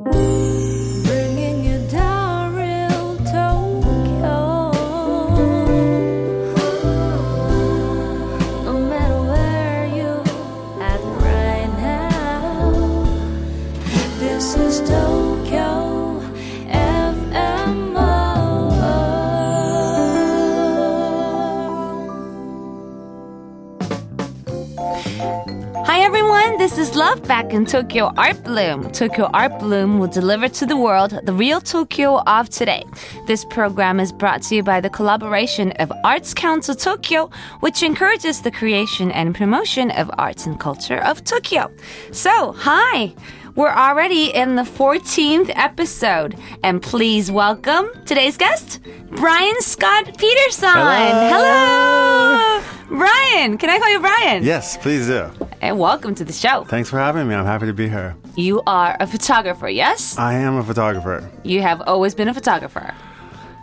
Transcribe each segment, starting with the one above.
Bringing back in Tokyo Art Bloom. Tokyo Art Bloom will deliver to the world the real Tokyo of today. This program is brought to you by the collaboration of Arts Council Tokyo, which encourages the creation and promotion of arts and culture of Tokyo. So, hi! We're already in the 14th episode, and please welcome today's guest, Brian Scott Peterson. Hello. Hello. Brian, can I call you Brian? Yes, please do. And welcome to the show. Thanks for having me. I'm happy to be here. You are a photographer, yes? I am a photographer. You have always been a photographer.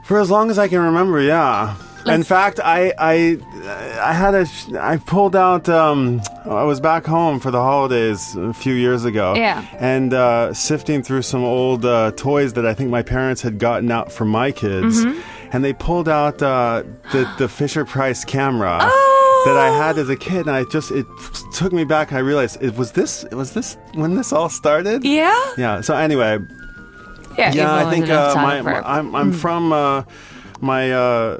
For as long as I can remember, yeah. In Let's- fact, I I I had a sh- I pulled out. Um, I was back home for the holidays a few years ago. Yeah. And uh, sifting through some old uh, toys that I think my parents had gotten out for my kids, Mm-hmm. and they pulled out uh, the the Fisher Price camera. Oh! That I had as a kid, and I just it took me back, and I realized it was this. Was this when this all started. Yeah? Yeah. So anyway, Yeah, yeah, I think uh, my, my I'm I'm from uh, my uh,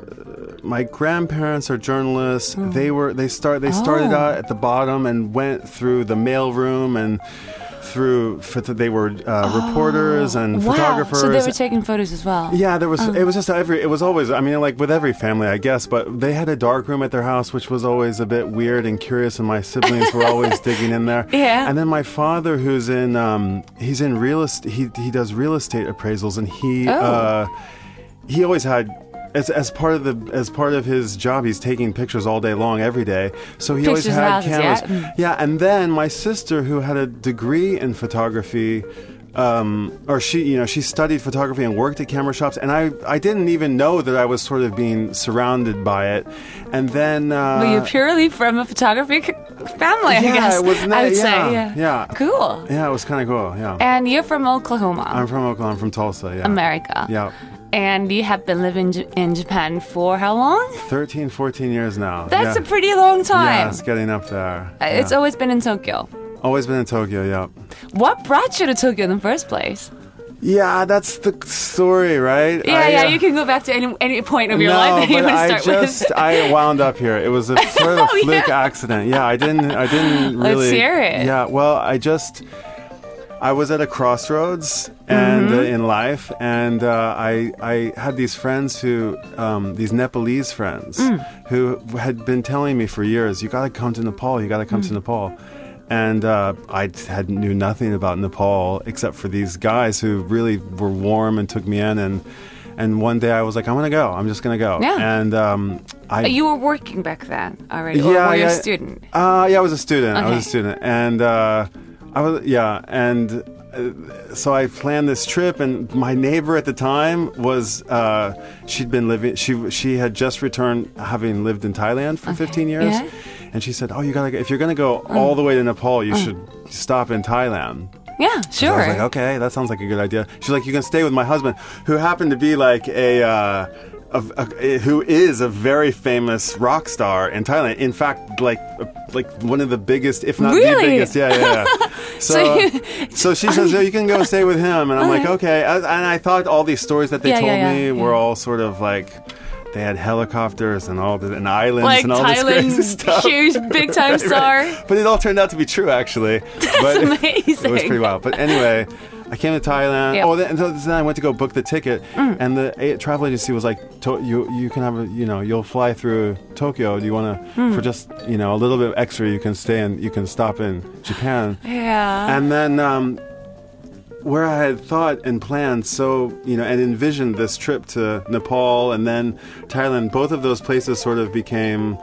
my grandparents are journalists. They were they start they started Oh. out at the bottom and went through the mailroom and through they were uh, reporters and wow. photographers. So they were taking photos as well. Yeah, there was. It was just every. It was always. I mean, like with every family, I guess. But they had a dark room at their house, which was always a bit weird and curious. And my siblings were always digging in there. Yeah. And then my father, who's in, um, he's in real estate. He he does real estate appraisals, and he Oh. uh, he always had. As, as part of the as part of his job, he's taking pictures all day long, every day. So he always Pictures of had cameras. yeah. Mm. Yeah, and then my sister, who had a degree in photography, um, or she, you know, she studied photography and worked at camera shops, and I, I didn't even know that I was sort of being surrounded by it. And then, uh, Were you purely from a photography family, I guess? it was I would yeah, say, yeah. yeah, Cool. yeah, it was kind of cool. Yeah, And you're from Oklahoma, I'm from Oklahoma. I'm from Tulsa. Yeah, America. Yeah, And you have been living in Japan for how long? 13, 14 years now. That's yeah. a pretty long time. Yeah, it's getting up there. Uh, It's Yeah. always been in Tokyo. always been in Tokyo. Yeah. What brought you to Tokyo in the first place? Yeah, that's the story, right? Yeah, I, yeah, uh, you can go back to any any point of your no, life that you want to I start just with. I wound up here. It was a sort of Oh, fluke yeah. accident. Yeah, I didn't I didn't really. Let's hear it. Yeah, well, I just I was at a crossroads and Mm-hmm. uh, in life, and uh, I I had these friends who um, these Nepalese friends Mm. who had been telling me for years, you got to come to Nepal, you got to come Mm. to Nepal. And uh, I had knew nothing about Nepal except for these guys who really were warm and took me in and and one day I was like, I'm gonna go. I'm just gonna go. Yeah. And um, I you were working back then already, or Yeah, were you yeah. a student? uh, yeah, I was a student. I was a student, and uh, I was yeah, and uh, so I planned this trip. And my neighbor at the time was uh, she'd been living. She she had just returned, having lived in Thailand for 15 years. Yeah. And she said, "Oh, you gotta go- if you're gonna go all the way to Nepal, you should stop in Thailand." Yeah, sure. I was like, okay, that sounds like a good idea. She's like, you can stay with my husband, who happened to be like a, uh, a, a- who is a very famous rock star in Thailand. In fact, like like one of the biggest, if not Really? the biggest. Yeah, yeah. yeah. So, So uh, you- so she says, oh, you can go stay with him, and I'm like, okay. I- And I thought all these stories that they Yeah, told yeah, me were all sort of like. They had helicopters and all the and islands like and all this crazy stuff. huge big time Right, star. right. But it all turned out to be true, actually. That's amazing. It was pretty wild. But anyway, I came to Thailand. Oh, then, so then I went to go book the ticket, Mm. and the travel agency was like, to- "You you can have a you know you'll fly through Tokyo. Do you want to Mm. for just you know a little bit extra? You can stay and you can stop in Japan." Yeah. And then um, where I had thought and planned so, you know, and envisioned this trip to Nepal and then Thailand, both of those places sort of became,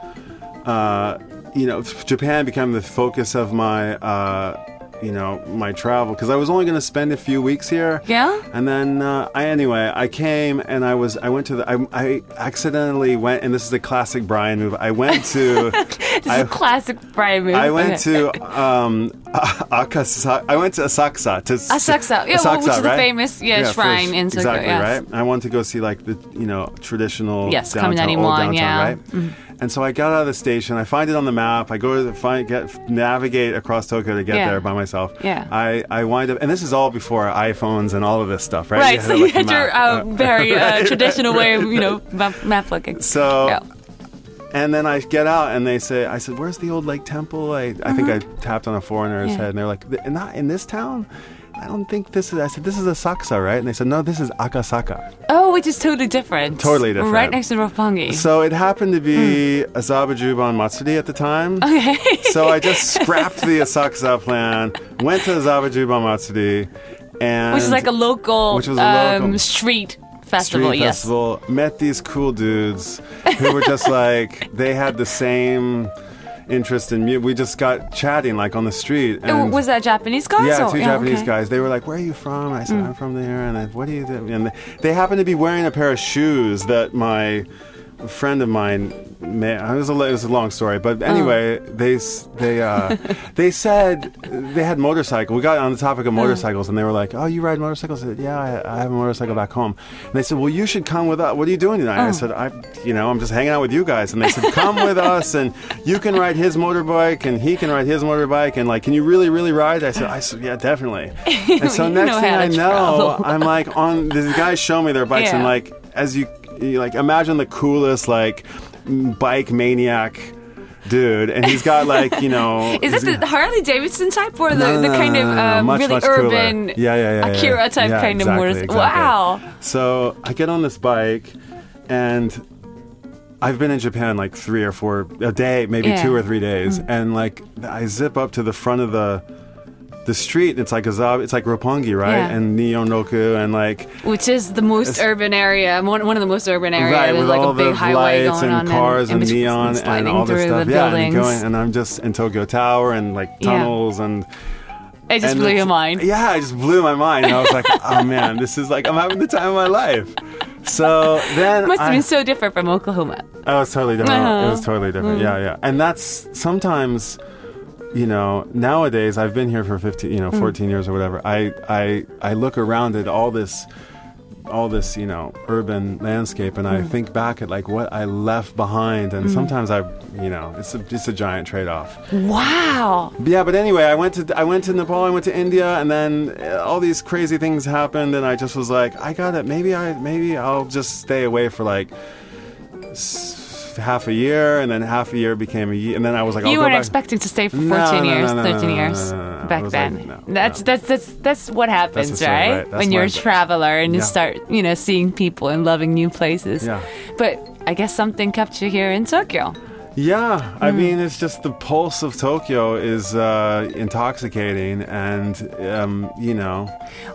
uh, you know, Japan became the focus of my, uh, you know my travel because I was only going to spend a few weeks here. Yeah? And then uh, I anyway I came and I was I went to the I, I accidentally went and this is a classic Brian move. I went to This I, is a classic Brian move. I went to um, Akasa. I went to Asakusa to Asakusa. Yeah, well, which is the famous, yeah, for shrine sh- in Tokyo, Exactly yes. right. I wanted to go see like the you know traditional Yes, downtown, old downtown, yeah. Mm-hmm. And so I got out of the station. I find it on the map. I go to the, find get navigate across Tokyo to get Yeah. there by myself. Yeah. I I wind up, and this is all before iPhones and all of this stuff, right? Right, had so you had your uh, very uh, traditional way of, you know, map, map looking. So Yeah. And then I get out and they say, I said, where's the old Lake Temple? I, I think I Uh-huh. tapped on a foreigner's Yeah. head and they're like, not in this town? I don't think this is. I said, this is a Asakusa, right? And they said, no, this is Akasaka. Oh, which is totally different. Totally different. Right next to Roppongi. So it happened to be Azabu Juban Matsuri at the time. Okay. So I just scrapped the Asakusa plan, went to Azabu Juban Matsuri, and which is like a local, Which was a local um, street festival, street yes. festival. Met these cool dudes who were just like they had the same interest in music. We just got chatting like on the street. Uh, And was that Japanese guys? yeah, or- two Japanese okay. guys. They were like, "Where are you from?" I Mm. said, "I'm from there." And I, "What do you do?" And they, they happened to be wearing a pair of shoes that my friend of mine. Made. It was a it was a long story, but Oh. anyway, they they uh, they said they had motorcycle. We got on the topic Oh. of motorcycles, and they were like, "Oh, you ride motorcycles?" I said, "Yeah, I, I have a motorcycle back home." And they said, "Well, you should come with us. What are you doing tonight?" I Oh. said, "I, you know, I'm just hanging out with you guys." And they said, "Come with us, and you can ride his motorbike, and he can ride his motorbike, and like, can you really, really ride?" I said, "I said, yeah, definitely." And so next thing I know. I'm like on these guys show me their bikes, and like as you like imagine the coolest like bike maniac. Dude, and he's got like you know. Is it the Harley Davidson type or the, no, no, the kind no, of um, much, really much urban yeah, yeah, yeah. Akira type Yeah, kind exactly, of motorcycle? exactly. Wow. So I get on this bike, and I've been in Japan like three or four a day, maybe Yeah. two or three days, and like I zip up to the front of the the street. It's like Azab, it's like Roppongi, right? Yeah. And Nihonroku, and like Which is the most urban area, one, one of the most urban areas. right with like all a big the highway lights and cars and, between- neon and sliding all this stuff. yeah, and going, and I'm just in Tokyo Tower and like Yeah. tunnels and. it just and blew your mind. Yeah, it just blew my mind. And I was like, oh man, this is like I'm having the time of my life. So then Must have I- been so different from Oklahoma. Oh, it's totally different. Uh-huh. It was totally different. Yeah, yeah. And that's sometimes, you know, nowadays I've been here for 15, you know, mm. 14 years or whatever. I I I look around at all this all this, you know, urban landscape and I mm. think back at like what I left behind and mm. sometimes I, you know, it's a it's a giant trade-off. Wow. Yeah, but anyway, I went to I went to Nepal, I went to India, and then uh, all these crazy things happened, and I just was like, I got it. Maybe I maybe I'll just stay away for like s- half a year, and then half a year became a year, and then I was like, you weren't expecting to stay for 14 No, no, years, no, no, 13 no, no, years. I back then. like, that's, that's that's that's what happens, story, right? right? That's When you're a traveler and you start, you know, seeing people and loving new places. Yeah. But I guess something kept you here in Tokyo. Yeah, I Hmm. mean, it's just the pulse of Tokyo is uh, intoxicating, and um, you know,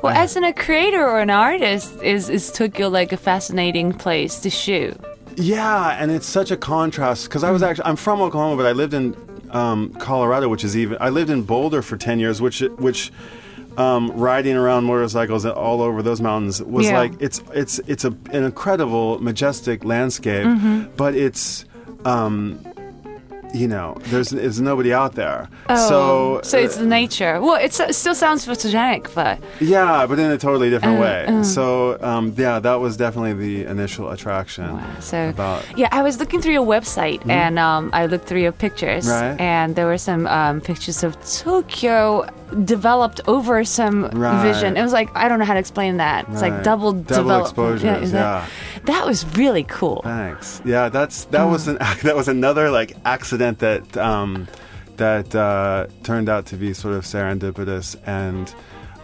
Well, as an, a creator or an artist, is is Tokyo like a fascinating place to shoot? Yeah, and it's such a contrast because I was actually I'm from Oklahoma, but I lived in um, Colorado, which is even I lived in Boulder for ten years, which which um, riding around motorcycles all over those mountains was Yeah. like it's it's it's a, an incredible, majestic landscape, Mm-hmm. but it's. Um, you know, there's there's nobody out there, Oh, so so it's the nature. Well, it's, it still sounds photogenic, but yeah, but in a totally different Uh, way. uh. So um, yeah, that was definitely the initial attraction. So about Mm-hmm. yeah, I was looking through your website and um, I looked through your pictures, Right. and there were some um, pictures of Tokyo developed over some Right. vision. It was like I don't know how to explain that. It's like double Double develop- exposures, is that- that was really cool. Thanks. Yeah, that's that was Mm. an that was another like accident that um, that uh, turned out to be sort of serendipitous and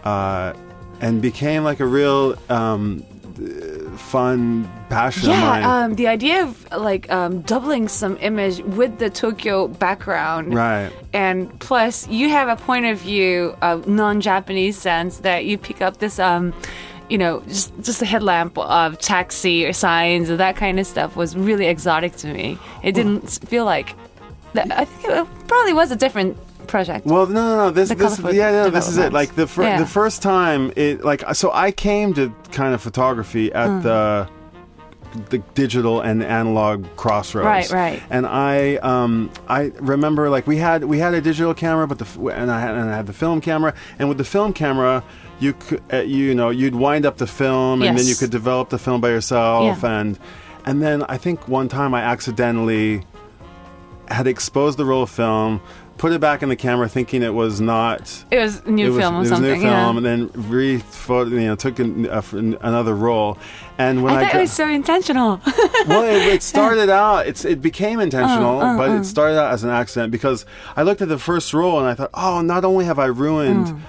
uh, and became like a real um, fun passion of mine. Yeah, um, the idea of like um, doubling some image with the Tokyo background, right. and plus you have a point of view of non-japanese sense that you pick up this um you know just just a headlamp of taxi or signs or that kind of stuff was really exotic to me it didn't s- feel like that, i think it probably was a different project. Well, no, no, no. This, The this, yeah, no, this is it. Like the fir- Yeah. the first time it, like, so I came to kind of photography at Mm. the the digital and analog crossroads. Right, right. And I, um, I remember like we had we had a digital camera, but the and I had and I had the film camera, and with the film camera. You could, uh, you know, you'd wind up the film, and then you could develop the film by yourself, Yeah. and and then I think one time I accidentally had exposed the roll of film, put it back in the camera, thinking it was not it was new it was, film or it was something. new film, yeah. and then re you know took an, uh, another roll. And when I I, thought got, it was so intentional. well, it, it started out. It's it became intentional, Uh, uh, but it started out as an accident because I looked at the first roll and I thought, oh, not only have I ruined Mm.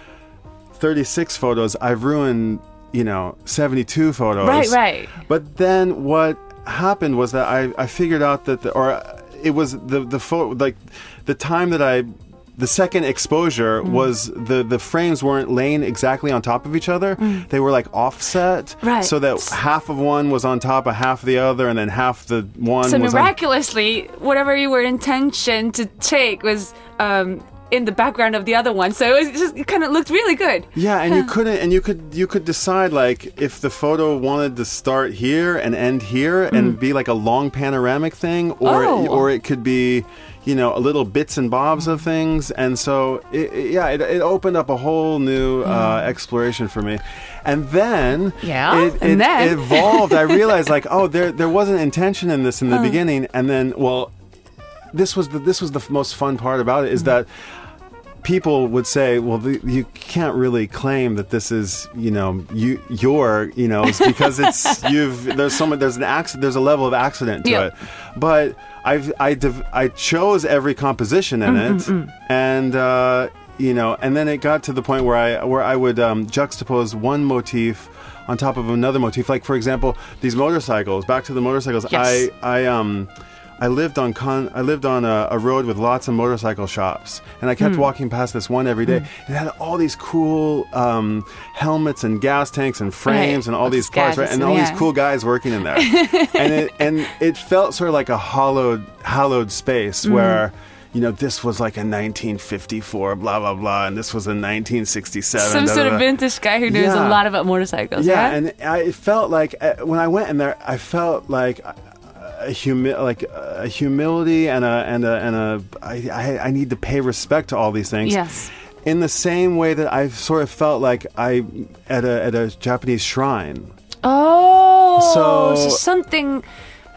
36 photos, I've ruined you know 72 photos. right, right. But then what happened was that I, I figured out that the, or it was the the photo like the time that I the second exposure Mm. was the the frames weren't laying exactly on top of each other. They were like offset, Mm. Right. so that half of one was on top of half of the other, and then half the one So was on miraculously, whatever you were intention to take was um, in the background of the other one. So it just it kind of looked really good. Yeah, and you couldn't, and you could, you could decide like if the photo wanted to start here and end here and be like a long panoramic thing, or Mm. Oh. or it could be, you know, a little bits and bobs of things, and so it, it- yeah, it, it opened up a whole new uh, exploration for me, and then Mm. Yeah, it, and it then? evolved. I realized like oh, there there wasn't intention in this in the beginning, and then well, this was the this was the most fun part about it is that people would say, well, the, you can't really claim that this is, you know, you your, you know, it's because it's you've there's so much there's an accident there's a level of accident to Yeah. it, but I've I div- I chose every composition in it, and uh, you know, and then it got to the point where I where I would um, juxtapose one motif on top of another motif. Like for example, these motorcycles. Back to the motorcycles. Yes. I I um. I lived on con- I lived on a, a road with lots of motorcycle shops, and I kept walking past this one every day. It had all these cool um, helmets and gas tanks and frames Right. and all these these parts, right? And all yeah. these cool guys working in there, and it and it felt sort of like a hollowed hallowed space Mm. where. You know, this was like a 1954, blah blah blah, and this was a 1967. Some sort of vintage guy who knows Yeah. a lot about motorcycles. Yeah, and I it felt like uh, when I went in there, I felt like a, humi- like a humility and a and a and a I, I I need to pay respect to all these things. Yes. In the same way that I've sort of felt like I at a at a Japanese shrine. Oh, So- so, something.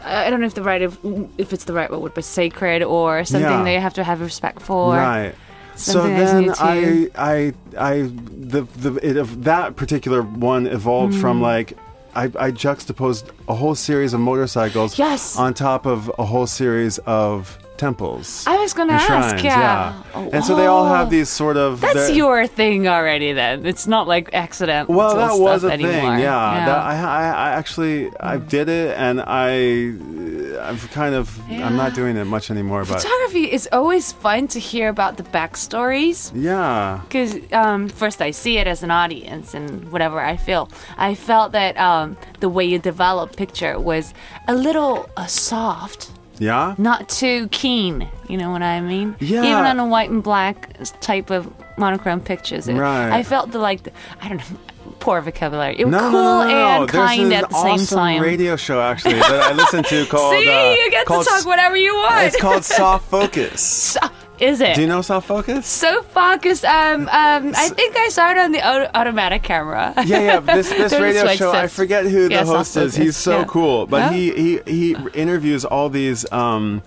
I don't know if the right if, if it's the right word, but sacred or something Yeah. that you have to have respect for. right. So something then I. I, I, the, the, it, that particular one evolved Mm. from like, I, I juxtaposed a whole series of motorcycles Yes. on top of a whole series of temples. I was gonna ask, shrines, yeah. Oh, And so they all have these sort of. That's your thing already. Then it's not like accident. Well, that was a anymore. thing, yeah. yeah. That I, I, I actually, I did it, and I, I've kind of, I'm not doing it much anymore, but Photography is always fun to hear about the backstories. yeah, Because um, first I see it as an audience and whatever I feel. I felt that um, the way you develop picture was a little uh, soft, yeah. not too keen. You know what I mean? Yeah. Even on a white and black type of monochrome pictures, it- Right. I felt the like, the, I don't know, poor vocabulary. It was No, cool no, no, and There's kind at the awesome same time. radio show actually that I listen to called. See, uh, you get to talk whatever you want. It's called Soft Focus. So- is it? Do you know Soft Focus? so focus. Um, um, I think I saw it on the auto- automatic camera. Yeah, yeah. This this radio show, I forget who the host Soft is. He's so yeah. cool, but Yeah. he he he interviews all these. Um,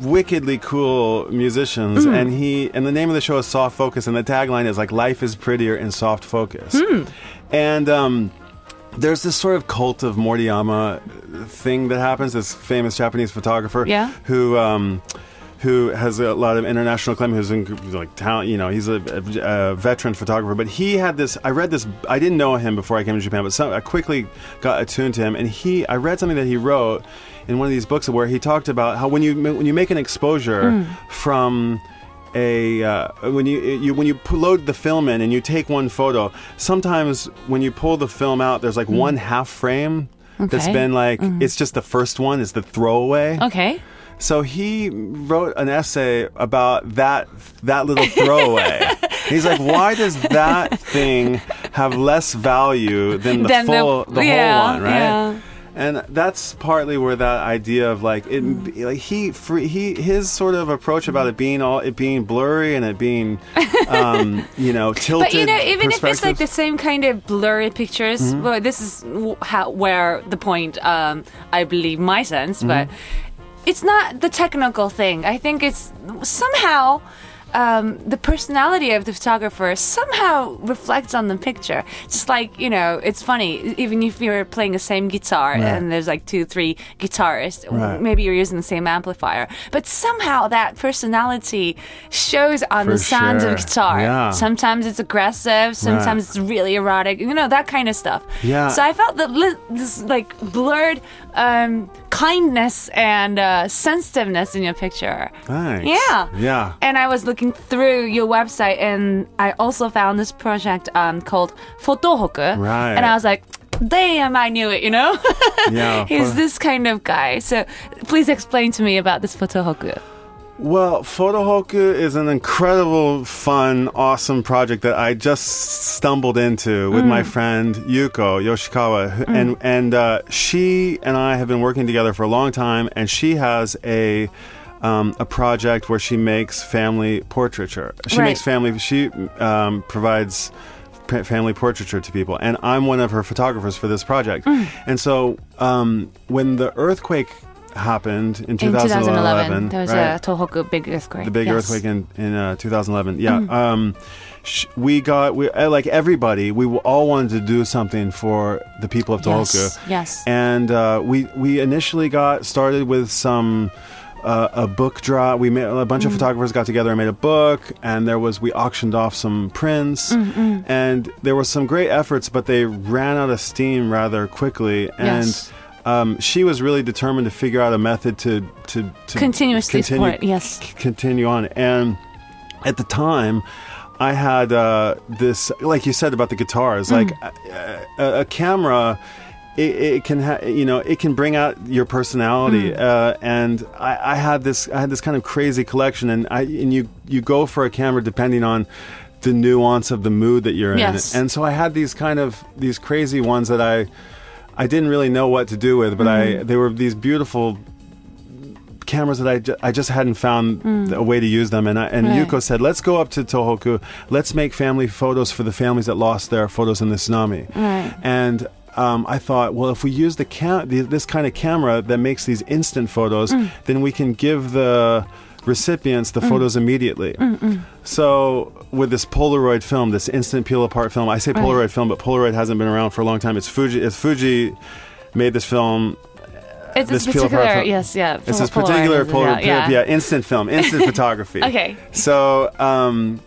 wickedly cool musicians Hmm. and he and the name of the show is soft focus and the tagline is like life is prettier in soft focus Hmm. and um there's this sort of cult of Moriyama thing that happens. This famous Japanese photographer, Yeah. who um, who has a lot of international acclaim. Who's in like talent, you know, he's a, a, a veteran photographer. But he had this. I read this. I didn't know him before I came to Japan, but some, I quickly got attuned to him. And he, I read something that he wrote in one of these books where he talked about how when you when you make an exposure hmm. from a uh, when you, you when you load the film in and you take one photo sometimes when you pull the film out there's like hmm. one half frame that's Okay. been like mm-hmm. it's just the first one is the throwaway Okay. So he wrote an essay about that that little throwaway. He's like, why does that thing have less value than the Than full the, yeah, whole one, right? yeah. And that's partly where that idea of like it, Mm. like he free, he his sort of approach about it being all it being blurry and it being, um, you know, tilted. But you know, even if it's like the same kind of blurry pictures, Mm-hmm. well, this is how where the point, um, I believe, my sense, but Mm-hmm. It's not the technical thing. I think it's somehow. Um, the personality of the photographer somehow reflects on the picture. Just like, you know, it's funny, even if you're playing the same guitar and there's like two, three guitarists, Right. maybe you're using the same amplifier, but somehow that personality shows on For the sound sure. of guitar. Yeah. Sometimes it's aggressive, sometimes it's really erotic, you know, that kind of stuff. Yeah. So I felt that li- this like blurred um, kindness and uh, sensitiveness in your picture. Thanks. Yeah. Yeah. And I was looking through your website and I also found this project um, called Photohoku. Right. And I was like, damn, I knew it, you know? Yeah, He's this kind of guy. So please explain to me about this Photohoku. Well, Photohoku is an incredible, fun, awesome project that I just stumbled into with Mm. my friend Yuko Yoshikawa, who- and and uh, she and I have been working together for a long time, and she has a. Um, a project where she makes family portraiture. She Right. makes family. She um, provides family portraiture to people, and I'm one of her photographers for this project. Mm. And so, um, when the earthquake happened in In 2011, 2011, there was right? a Tohoku big earthquake. the big Yes. earthquake in in uh, 2011. Yeah, Mm. um, sh- we got we uh, like everybody. We all wanted to do something for the people of Tohoku, Yes. Yes. and uh, we we initially got started with some. Uh, a book draw. We made a bunch of photographers got together and made a book, and there was we auctioned off some prints, and there were some great efforts, but they ran out of steam rather quickly. And Yes. Um, she was really determined to figure out a method to to, to Continuously continue, support, yes. c- continue on. And at the time, I had uh, this, like you said about the guitars, like Mm. a, a, a camera. It, it can, ha- you know, it can bring out your personality, Mm. uh, and I, I had this, I had this kind of crazy collection, and I, and you, you go for a camera depending on the nuance of the mood that you're Yes. in, and so I had these kind of these crazy ones that I, I didn't really know what to do with, but Mm. I, they were these beautiful cameras that I, ju- I just hadn't found a way to use them. And I, and Mm. Right. Yuko said, let's go up to Tohoku. Let's make family photos for the families that lost their photos in the tsunami. Right. And um, I thought, well, if we use the, cam- the this kind of camera that makes these instant photos, Mm. then we can give the recipients the photos immediately. Mm, So with this Polaroid film, this instant peel apart film, I say Right. Polaroid film, but Polaroid hasn't been around for a long time. It's Fuji. It's Fuji made this film It's this apart particular, film- yes, yeah. it's this Polaroid particular it? Polaroid, yeah, yeah, instant film, instant photography. Okay. So, um,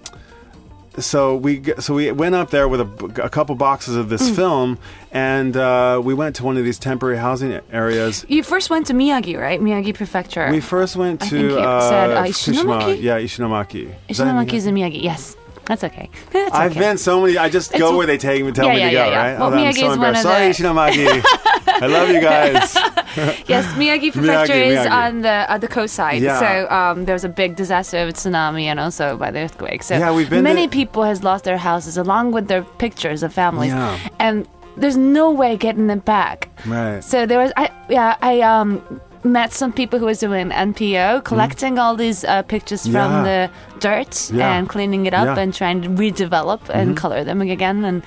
so we so we went up there with a couple boxes of Mm. this film, and uh, we went to one of these temporary housing areas. You first went to Miyagi, right? Miyagi Prefecture. We first went I to think you uh, said, uh, Fukushima. Ishinomaki? Yeah, Ishinomaki. Is Ishinomaki is in Miyagi. Yes, that's okay. That's I've been so many. I just It's- go where they take me, tell Yeah, me yeah, to go, yeah, yeah. right? Well, Oh, I'm so of embarrassed. Sorry, Ishinomaki. I love you guys. Yes, Miyagi Prefecture Miyagi, is Miyagi. on the uh, the coast side. Yeah. So um, there was a big disaster with tsunami and also by the earthquake. So Yeah, we've been many to- people has lost their houses along with their pictures of families. Yeah. And there's no way getting them back. Right. So there was I yeah I um met some people who was doing NPO collecting all these uh, pictures from Mm-hmm. The dirt Yeah. and cleaning it up Yeah. Mm-hmm. and trying to redevelop and color them again and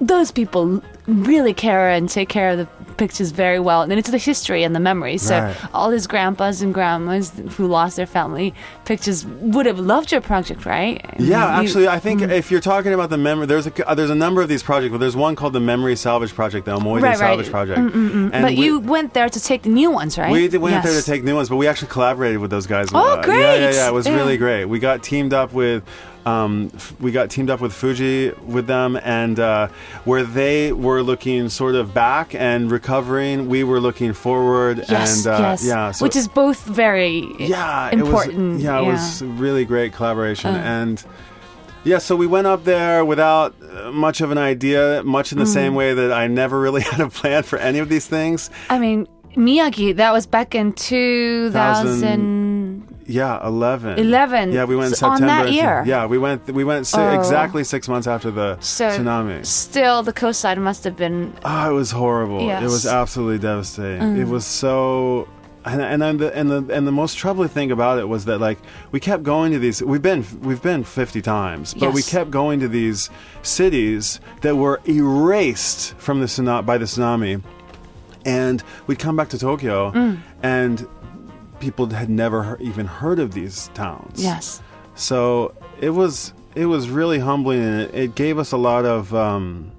those people really care and take care of the pictures very well and then it's the history and the memories so Right. all these grandpas and grandmas who lost their family pictures would have loved your project right Yeah, mm. actually, I think if you're talking about the memory, there's a uh, there's a number of these projects, but there's one called the Memory Salvage Project, the Omoide Right, right. Salvage Project. And but we- you went there to take the new ones right We went there to take new ones, but we actually collaborated with those guys. Oh, Uh, Yeah, yeah, yeah. It was Yeah. really great. We got teamed up with. Um, we got teamed up with Fuji with them, and uh, where they were looking sort of back and recovering, we were looking forward. Yes, and uh, yes. yeah, so Which is both very yeah, important. It was, yeah, it was a really great collaboration, and yeah, so we went up there without uh, much of an idea, much in the Mm. same way that I never really had a plan for any of these things. I mean, Miyagi, that was back in 2011. Yeah, eleven. 11. Yeah, we went in So on September. that year? Yeah, we went. We went si- Oh. exactly six months after the So tsunami. still, the coastline must have been. Oh, it was horrible. It was Mm. absolutely devastating. It was so. And, and then the and the and the most troubling thing about it was that like we kept going to these we've been we've been 50 times but we kept going to these cities that were erased from the tsunami by the tsunami and we'd come back to Tokyo Mm. and people had never he- even heard of these towns Yes. so it was it was really humbling, and it, it gave us a lot of um,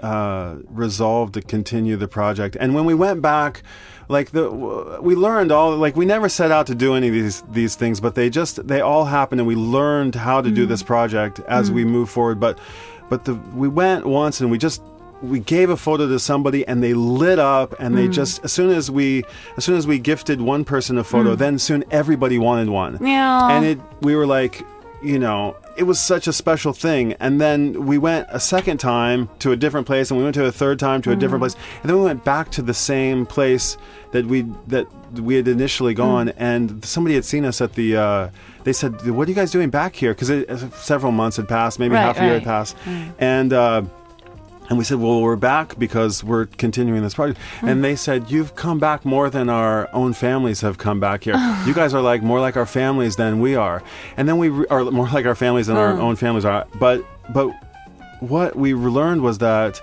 uh, resolve to continue the project. And when we went back, like the we learned all like we never set out to do any of these these things, but they just they all happened, and we learned how to do this project as we move forward. But but the we went once, and we just we gave a photo to somebody and they lit up and they mm. just as soon as we as soon as we gifted one person a photo mm. then soon everybody wanted one. Yeah. and it we were like you know it was such a special thing. And then we went a second time to a different place and we went to a third time to a different mm. place. And then we went back to the same place that we that we had initially gone. And somebody had seen us at the uh, they said what are you guys doing back here? Because several months had passed maybe Right, half a year had passed. And uh, and we said, well, we're back because we're continuing this project. Hmm. And they said, you've come back more than our own families have come back here. you guys are like more like our families than we are. And then we re- are more like our families than our Hmm. own families are. But, but what we learned was that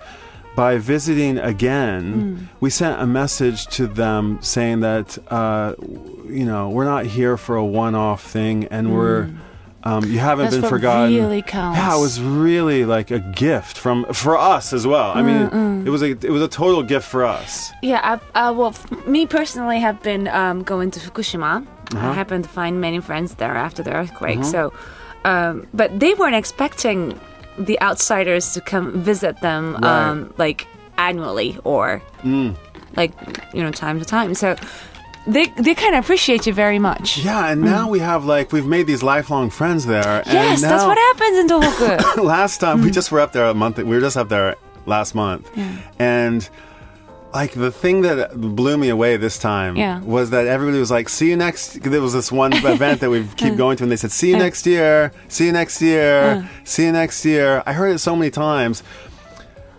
by visiting again, Hmm. we sent a message to them saying that, uh, you know, we're not here for a one off thing and we're. Um, you haven't. That's been forgotten. really counts. Yeah, it was really like a gift from for us as well. I mean, it was a it was a total gift for us. Yeah, I, uh, well, f- me personally have been um, going to Fukushima. Uh-huh. I happened to find many friends there after the earthquake. So, um, but they weren't expecting the outsiders to come visit them Right. um, like annually or Mm. like you know time to time. So they they kind of appreciate you very much. Yeah, and now mm. we have like we've made these lifelong friends there. Mm. Yes, and that's what happens in Tohoku. last time we mm. just were up there a month. We were just up there last month, and like the thing that blew me away this time Yeah. was that everybody was like, "See you next." There was this one event that we keep uh. going to, and they said, "See you uh. next year." See you next year. Uh. See you next year. I heard it so many times.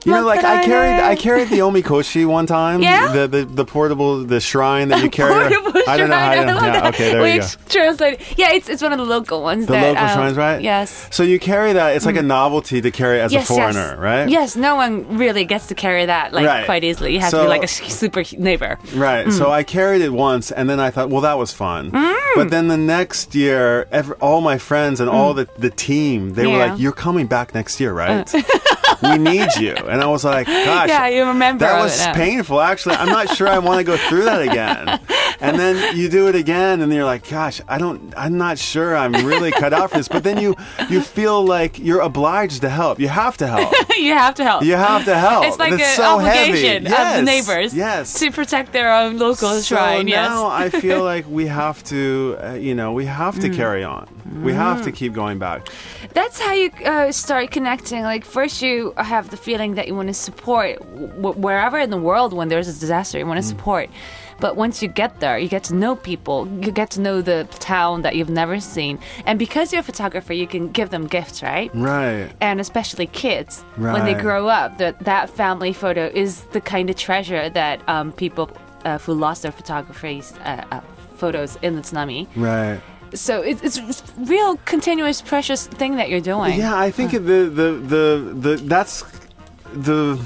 You know, like I carried, I carried the omikoshi one time. Yeah? The, the the portable, the shrine that you carry. Portable I don't know how shrine. I love Yeah, that. okay, there you go. Which translated, yeah, it's it's one of the local ones. The that, local um, shrines, right? Yes. So you carry that. It's like a novelty to carry as a foreigner, yes. right? Yes, no one really gets to carry that like Right. quite easily. You have to be like a super neighbor. Right. So I carried it once, and then I thought, well, that was fun. Mm. But then the next year, ev all my friends and all the, the team, they were Mm. Yeah. Uh. like, "You're coming back next year, right? We need you." And I was like, "Gosh, Yeah, you remember that was painful. Actually, I'm not sure I want to go through that again." And then you do it again, and you're like, "Gosh, I don't. I'm not sure. I'm really cut out for this." But then you you feel like you're obliged to help. You have to help. you have to help. You have to help. It's like It's an so obligation of Yes, the neighbors Yes. to protect their own local So shrine. now. I feel like we have to, uh, you know, we have to carry on. We have to keep going back. That's how you uh, start connecting. Like first, you have the feeling that you want to support w- wherever in the world when there's a disaster, you want to support. But once you get there, you get to know people. You get to know the town that you've never seen, and because you're a photographer, you can give them gifts, right? Right. and especially kids when they grow up that that family photo is the kind of treasure that um, people uh, who lost their photography uh, uh, photos in the tsunami Right. So it, it's a real continuous precious thing that you're doing. Yeah, I think the, the the the that's the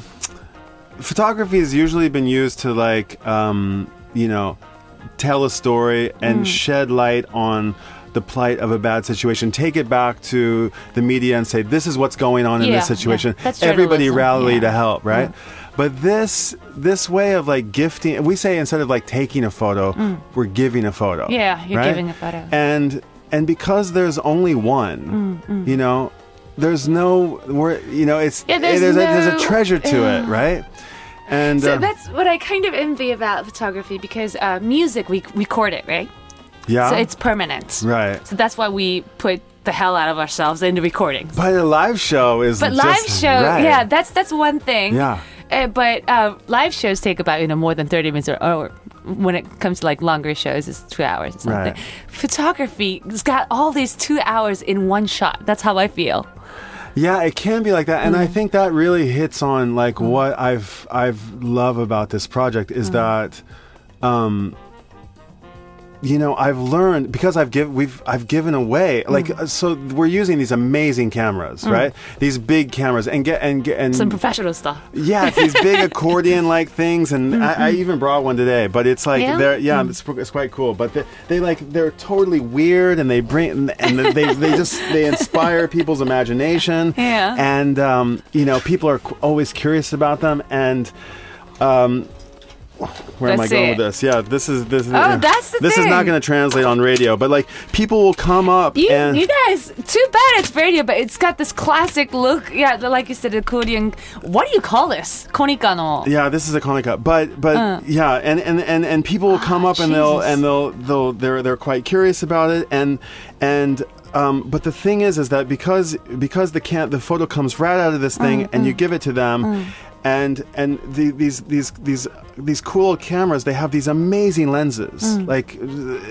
photography has usually been used to like um, you know tell a story Mm. and shed light on the plight of a bad situation. Take it back to the media and say this is what's going on in this situation. Yeah. Everybody rally yeah. to help right but this this way of like gifting we say instead of like taking a photo we're giving a photo Mm. Yeah, you're right? giving a photo. and and because there's only one Mm, you know there's no we're you know it's Yeah, there's there's, a, there's a treasure to it right and so uh, that's what i kind of envy about photography because uh, music we record it right yeah so it's permanent right so that's why we put the hell out of ourselves in the recordings but a live show is But live show, right. yeah, that's that's one thing. Yeah. Uh, but uh, live shows take about you know more than thirty minutes, or, or when it comes to like longer shows, it's two hours or something. Right. Photography has got all these two hours in one shot. That's how I feel. Yeah, it can be like that, and I Mm. think that really hits on like what I've I've love about this project Mm. is that, um, you know, I've learned because I've give we've I've given away like Mm. so we're using these amazing cameras, right? These big cameras and get and get and Some professional stuff. yeah, it's these big accordion like things, and I, I even brought one today. But it's like Mm-hmm. Yeah? they're yeah, it's, it's quite cool. But they, they like they're totally weird, and they bring and they they just they inspire people's imagination. Yeah. and um, you know people are always curious about them, and um. Where am I going it. with this? Yeah, this is this. is Oh, that's the This is not going to translate on radio, but like people will come up You, and you guys, too bad it's radio, but it's got this classic look. Yeah, the- like you said, the Korean. What do you call this? Konica no. Yeah, this is a Konica, but but yeah, and, and, and, and people will come up and they'll Uh. And they'll they'll they're they're quite curious about it, and and um, but the thing is, is that because because the can the photo comes right out of this thing, and you give it to them. And and the, these these these these cool cameras, they have these amazing lenses, like uh,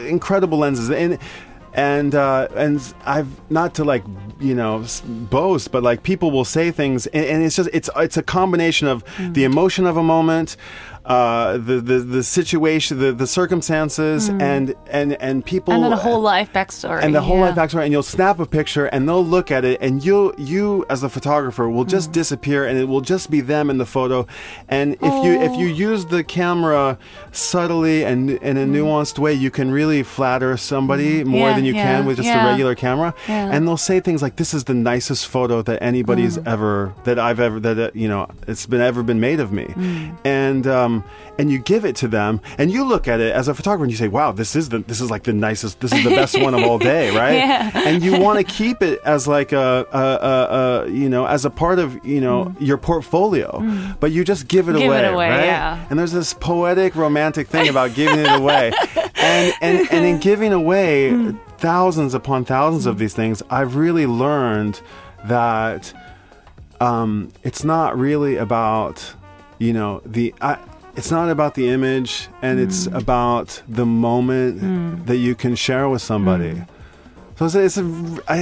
incredible lenses, and and uh, and I've not to like you know boast, but like people will say things, and, and it's just it's it's a combination of the emotion of a moment, uh, the the the situation, the the circumstances, and and and people And then a whole life backstory. and the whole yeah. life backstory, and you'll snap a picture, and they'll look at it, and you you as the photographer will Mm. just disappear, and it will just be them in the photo. And if you if you Oh. use the camera subtly and in a nuanced way, you can really flatter somebody more Mm. Yeah, than you yeah, can with just a regular camera. And they'll say things like, "This is the nicest photo that anybody's Mm. ever that I've ever that uh, you know it's been ever been made of me." Mm. And um, and you give it to them, and you look at it as a photographer, and you say, "Wow, this is the this is like the nicest, this is the best one of all day, right?" Yeah. And you want to keep it as like a, a, a, a you know as a part of you know your portfolio, but you just give it Mm. Give away, it away, right? yeah. And there's this poetic, romantic thing about giving it away, and and and in giving away Mm. thousands upon thousands of these things, I've really learned that um, it's not really about you know the I, it's not about the image and it's Mm. about the moment that you can share with somebody Mm. so it's, it's, a,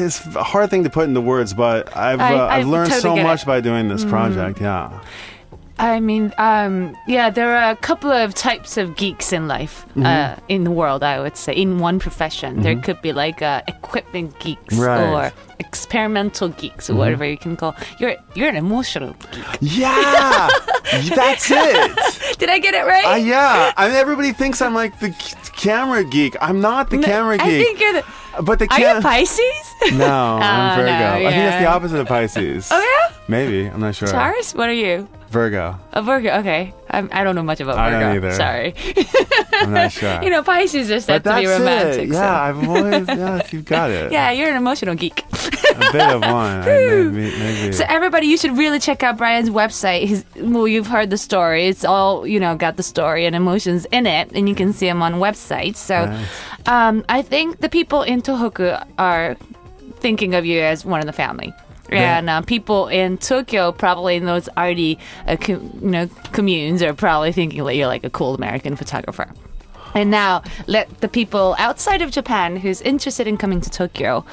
it's a hard thing to put into words but i've, I- uh, I I've learned totally so much it. by doing this project yeah I mean, um, yeah, there are a couple of types of geeks in life, Mm-hmm. uh, in the world, I would say. In one profession, there could be like uh, equipment geeks Right. Mm-hmm. or experimental geeks or whatever you can call. You're you're an emotional geek. yeah that's it Did I get it right? uh, yeah I mean, everybody thinks i'm like the c- camera geek i'm not the No, camera I geek think you're the. but the Are you Pisces? no Oh, i'm virgo no, i think that's the opposite of pisces oh yeah, maybe i'm not sure Taurus. What are you? Virgo A Virgo. Okay, I'm, I don't know much about I Virgo. don't either. Sorry. i'm not sure you know, Pisces are said to be romantic. it. so- Yeah, I've always yes, you've got it. Yeah, you're an emotional geek. a bit of one. I, maybe, maybe. So everybody, you should really check out Brian's website. His, well, you've heard the story. It's all you know, got the story and emotions in it, and you can see him on website. So, Nice. um, I think the people in Tohoku are thinking of you as one of the family. Yeah. And uh, people in Tokyo, probably in those arty, uh, co- you know, communes, are probably thinking that you're like a cool American photographer. And now, let the people outside of Japan who's interested in coming to Tokyo,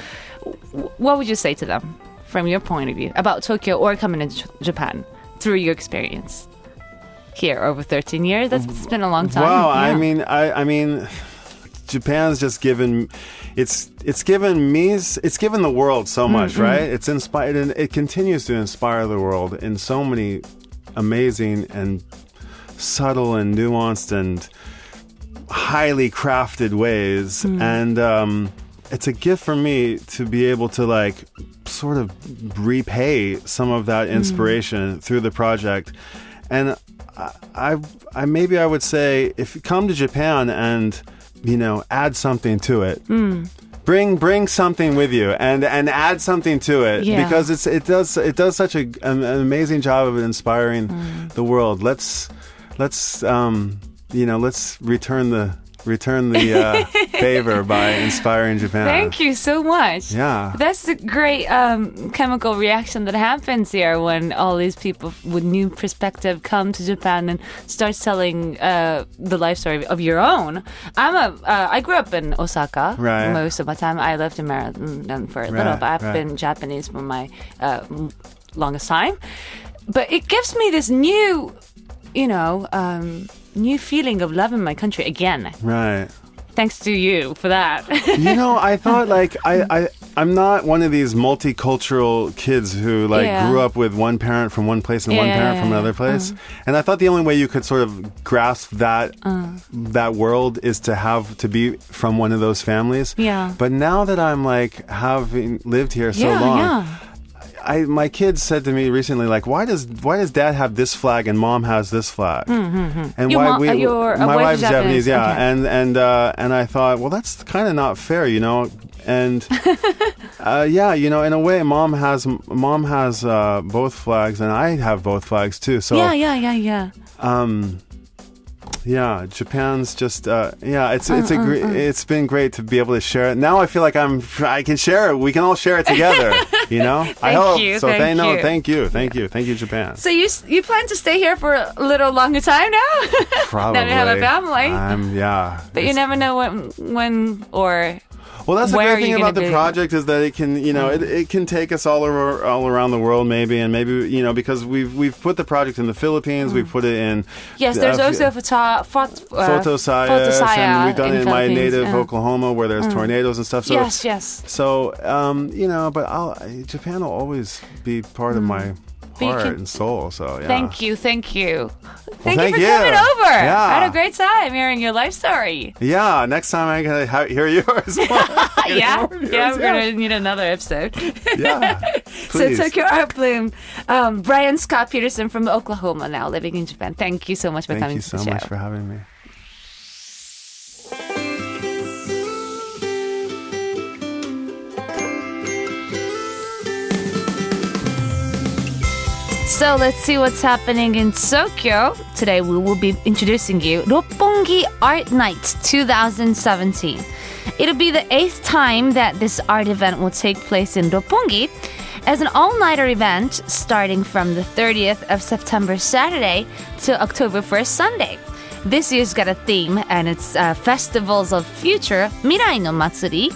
w- what would you say to them from your point of view about Tokyo or coming into J- Japan through your experience here over 13 years? That's it's been a long time. Wow, I mean, I, I mean, Japan's just given, it's it's given me, it's given the world so much, mm-hmm. right? It's inspired, and it continues to inspire the world in so many amazing and subtle and nuanced and highly crafted ways, mm. and um, it's a gift for me to be able to like sort of repay some of that mm. inspiration through the project, and I, I, I maybe I would say if you come to Japan and you know add something to it. Bring bring something with you and and add something to it Yeah. because it's it does it does such a, an, an amazing job of inspiring the world. Let's let's um you know let's return the return the uh, favor by inspiring Japan. Thank you so much. Yeah. That's the great um, chemical reaction that happens here when all these people with new perspective come to Japan and start telling uh, the life story of your own. I'm a. Uh, I grew up in Osaka Right. most of my time. I lived in Maryland for a little, Right, but I've right. been Japanese for my uh, longest time. But it gives me this new, you know, um, new feeling of loving my country again. Right. Thanks to you for that. You know, I thought like I, I I'm not one of these multicultural kids who like Yeah. grew up with one parent from one place and one parent yeah, from another place. And I thought the only way you could sort of grasp that Uh. that world is to have to be from one of those families. Yeah. But now that I'm like having lived here so yeah, long, yeah. I my kids said to me recently, like, why does why does dad have this flag and mom has this flag? Mm-hmm. And Your why mo- uh, your- uh, my wife's wife's Japanese, Japanese, yeah, okay. and and uh, and I thought, well, that's kind of not fair, you know, and uh, yeah, you know, in a way, mom has mom has uh, both flags, and I have both flags too. So yeah, yeah, yeah, yeah. um, yeah, Japan's just uh, yeah, it's it's a gre- it's been great to be able to share it. Now I feel like I'm I can share it. We can all share it together. you know, thank I Thank hope you, so. thank they know. you. Thank you, thank you, thank you, Japan. So you you plan to stay here for a little longer time now? Probably. Now you have a family. Um, yeah, but you never know when when or Well, that's the where great thing about the be? project is that it can, you know, it, it can take us all over, all around the world, maybe, and maybe, you know, because we've we've put the project in the Philippines, we've put it in. yes, there's uh, also a photo, phot, uh, Photo Sayas, and we've done in it in my native Uh, Oklahoma where there's tornadoes and stuff. So yes, yes. So, um, you know, but I'll, Japan will always be part of my you heart can- and soul. So, yeah. Thank you, thank you, thank, thank you for you. coming over. Yeah. I had a great time hearing your life story. Yeah, next time I gotta ha- hear yours. yeah, of yeah, we're gonna need another episode. yeah. please. So. Tokyo Art Bloom, um, Brian Scott Peterson from Oklahoma, now living in Japan. Thank you so much for Thank coming Thank you so much for having me. So let's see what's happening in Tokyo. Today we will be introducing you Roppongi Art Night 2017. It'll be the eighth time that this art event will take place in Roppongi as an all-nighter event starting from the 30th of September Saturday to October 1st Sunday. This year's got a theme and it's uh, Festivals of Future Mirai no Matsuri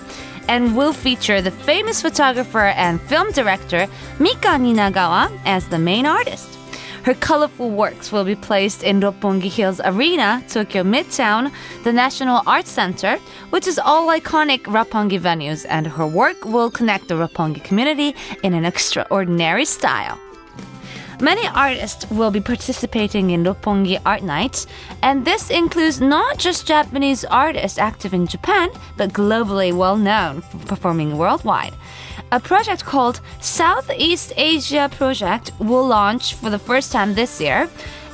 and will feature the famous photographer and film director Mika Ninagawa as the main artist. Her colorful works will be placed in Roppongi Hills Arena, Tokyo Midtown, the National Arts Center, which is all iconic Roppongi venues, and her work will connect the Roppongi community in an extraordinary style. Many artists will be participating in Roppongi Art Night, and this includes not just Japanese artists active in Japan, but globally well known, performing worldwide. A project called Southeast Asia Project will launch for the first time this year,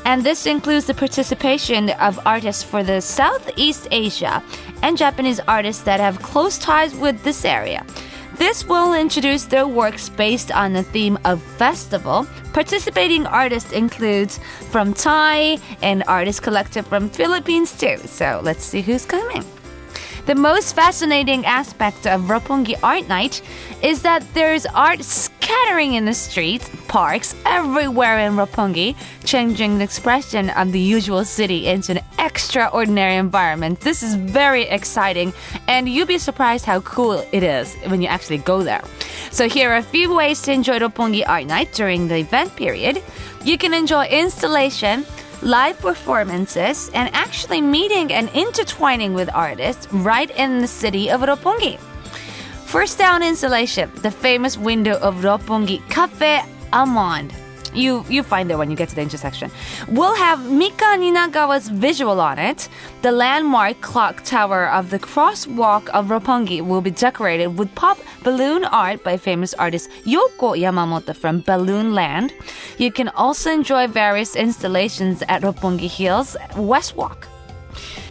and this includes the participation of artists for the Southeast Asia and Japanese artists that have close ties with this area. This will introduce their works based on the theme of festival. Participating artists includes from Thai and artist collective from Philippines too. So let's see who's coming. The most fascinating aspect of Roppongi Art Night is that there's art scattering in the streets, parks, everywhere in Roppongi, changing the expression of the usual city into an extraordinary environment. This is very exciting, and you'll be surprised how cool it is when you actually go there. So here are a few ways to enjoy Roppongi Art Night during the event period. You can enjoy installation, live performances, and actually meeting and intertwining with artists right in the city of Roppongi. First down installation, the famous window of Roppongi Cafe Amand. You you find it when you get to the intersection. We'll have Mika Ninagawa's visual on it. The landmark clock tower of the crosswalk of Roppongi will be decorated with pop balloon art by famous artist Yoko Yamamoto from Balloon Land. You can also enjoy various installations at Roppongi Hills West Walk.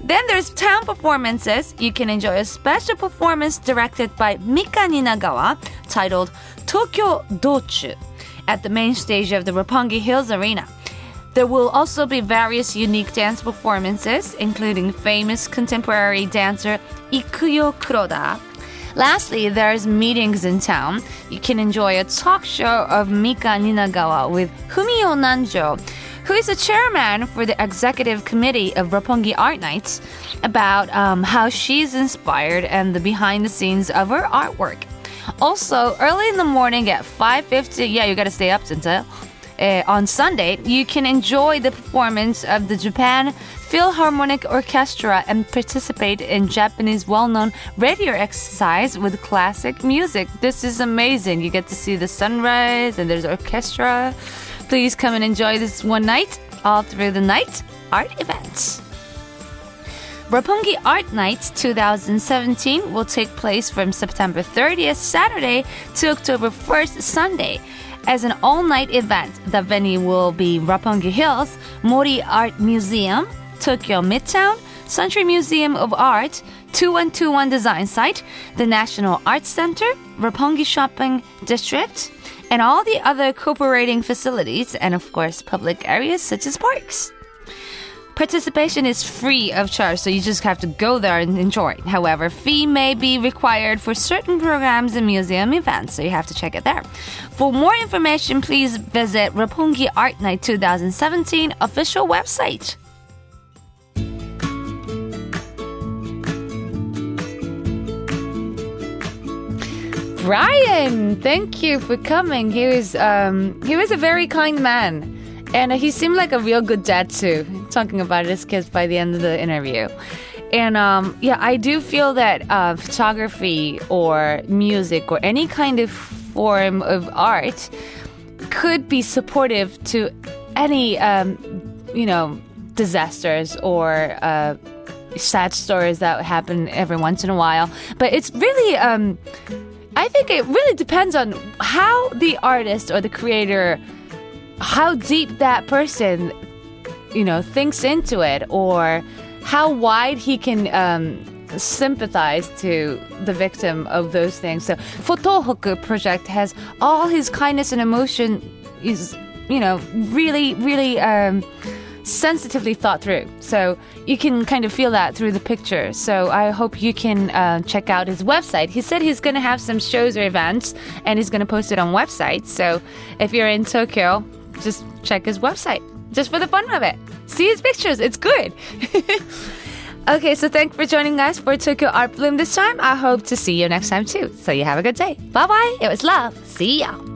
Then there's town performances. You can enjoy a special performance directed by Mika Ninagawa titled Tokyo Dochu at the main stage of the Roppongi Hills Arena. There will also be various unique dance performances, including famous contemporary dancer Ikuyo Kuroda. Lastly, there's meetings in town. You can enjoy a talk show of Mika Ninagawa with Fumio Nanjo, who is the chairman for the executive committee of Roppongi Art Nights, about um, how she's inspired and the behind the scenes of her artwork. Also, early in the morning at 5:50, yeah, you got to stay up until uh, on Sunday, you can enjoy the performance of the Japan Philharmonic Orchestra and participate in Japanese well-known radio exercise with classic music. This is amazing. You get to see the sunrise and there's orchestra. Please come and enjoy this one night, all through the night art events. Roppongi Art Nights 2017 will take place from September 30th, Saturday, to October 1st, Sunday. As an all night event, the venue will be Roppongi Hills, Mori Art Museum, Tokyo Midtown, Suntory Museum of Art, 2121 Design Sight, the National Arts Center, Roppongi Shopping District, and all the other cooperating facilities, and of course, public areas such as parks. Participation is free of charge, so you just have to go there and enjoy. However, fee may be required for certain programs and museum events, so you have to check it there. For more information, please visit Roppongi Art Night 2017 official website. Brian, thank you for coming. He was um, he was a very kind man, and he seemed like a real good dad too. Talking about his kids by the end of the interview, and um, yeah, I do feel that uh, photography or music or any kind of form of art could be supportive to any um, you know disasters or uh, sad stories that happen every once in a while. But it's really um, I think it really depends on how the artist or the creator, how deep that person, you know, thinks into it, or how wide he can um, sympathize to the victim of those things. So, Fotohoku project has all his kindness and emotion is, you know, really, really. Um, sensitively thought through. So you can kind of feel that through the picture. So I hope you can uh, check out his website. He said he's going to have some shows or events and he's going to post it on website. So if you're in Tokyo, just check his website just for the fun of it. See his pictures, it's good. okay, so thanks for joining us for Tokyo Art Bloom this time. I hope to see you next time too. So you have a good day. Bye bye. It was love. See ya.